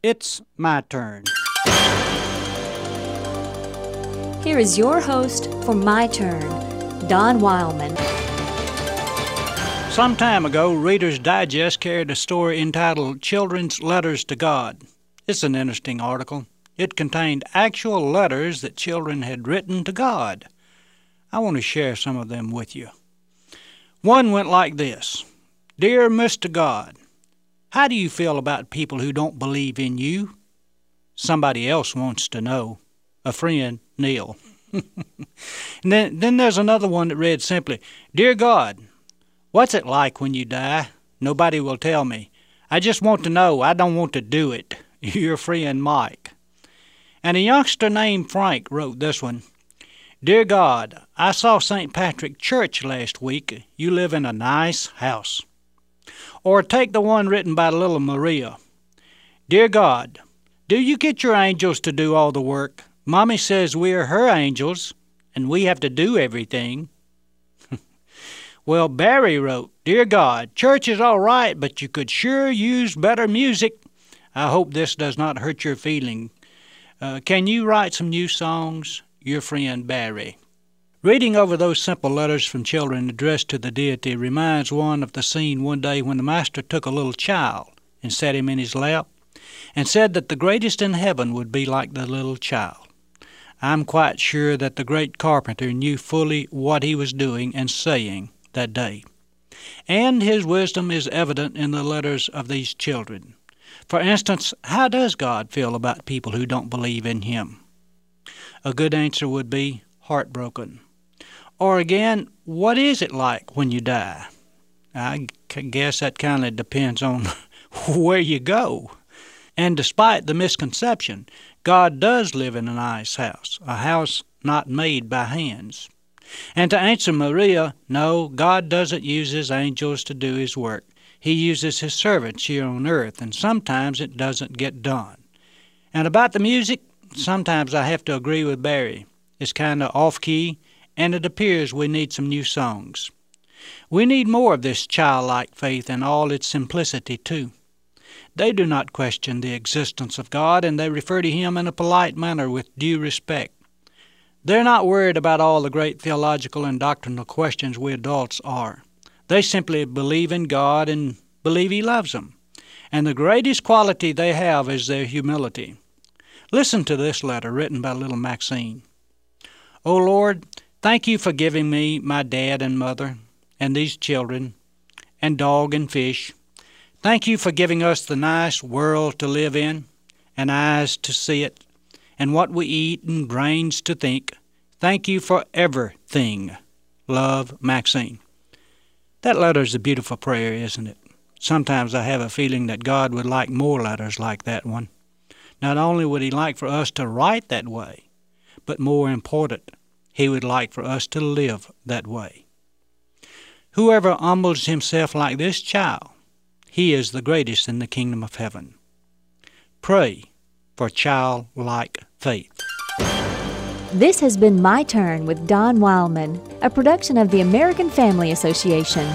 It's my turn. Here is your host for My Turn, Don Wildman. Some time ago, Reader's Digest carried a story entitled Children's Letters to God. It's an interesting article. It contained actual letters that children had written to God. I want to share some of them with you. One went like this Dear Mr. God, how do you feel about people who don't believe in you? Somebody else wants to know. A friend, Neil. then, then there's another one that read simply Dear God, what's it like when you die? Nobody will tell me. I just want to know. I don't want to do it. Your friend, Mike. And a youngster named Frank wrote this one Dear God, I saw St. Patrick Church last week. You live in a nice house. Or take the one written by little Maria. Dear God, do you get your angels to do all the work? Mommy says we're her angels, and we have to do everything. well, Barry wrote, Dear God, church is all right, but you could sure use better music. I hope this does not hurt your feeling. Uh, can you write some new songs? your friend Barry. Reading over those simple letters from children addressed to the deity reminds one of the scene one day when the Master took a little child and set him in his lap and said that the greatest in heaven would be like the little child. I'm quite sure that the great carpenter knew fully what he was doing and saying that day. And his wisdom is evident in the letters of these children. For instance, how does God feel about people who don't believe in him? a good answer would be heartbroken. Or again, what is it like when you die? I guess that kind of depends on where you go. And despite the misconception, God does live in a nice house, a house not made by hands. And to answer Maria, no, God doesn't use his angels to do his work. He uses his servants here on earth, and sometimes it doesn't get done. And about the music, sometimes I have to agree with Barry. It's kind of off key, and it appears we need some new songs. We need more of this childlike faith in all its simplicity, too. They do not question the existence of God, and they refer to Him in a polite manner with due respect. They're not worried about all the great theological and doctrinal questions we adults are. They simply believe in God and believe He loves them. And the greatest quality they have is their humility. Listen to this letter written by little Maxine. O Lord, thank you for giving me my dad and mother, and these children, and dog and fish. Thank you for giving us the nice world to live in, and eyes to see it, and what we eat and brains to think. Thank you for everything. Love, Maxine. That letter is a beautiful prayer, isn't it? Sometimes I have a feeling that God would like more letters like that one. Not only would He like for us to write that way, but more important, He would like for us to live that way. Whoever humbles himself like this child, he is the greatest in the kingdom of heaven. Pray for childlike faith. This has been My Turn with Don Wildman, a production of the American Family Association.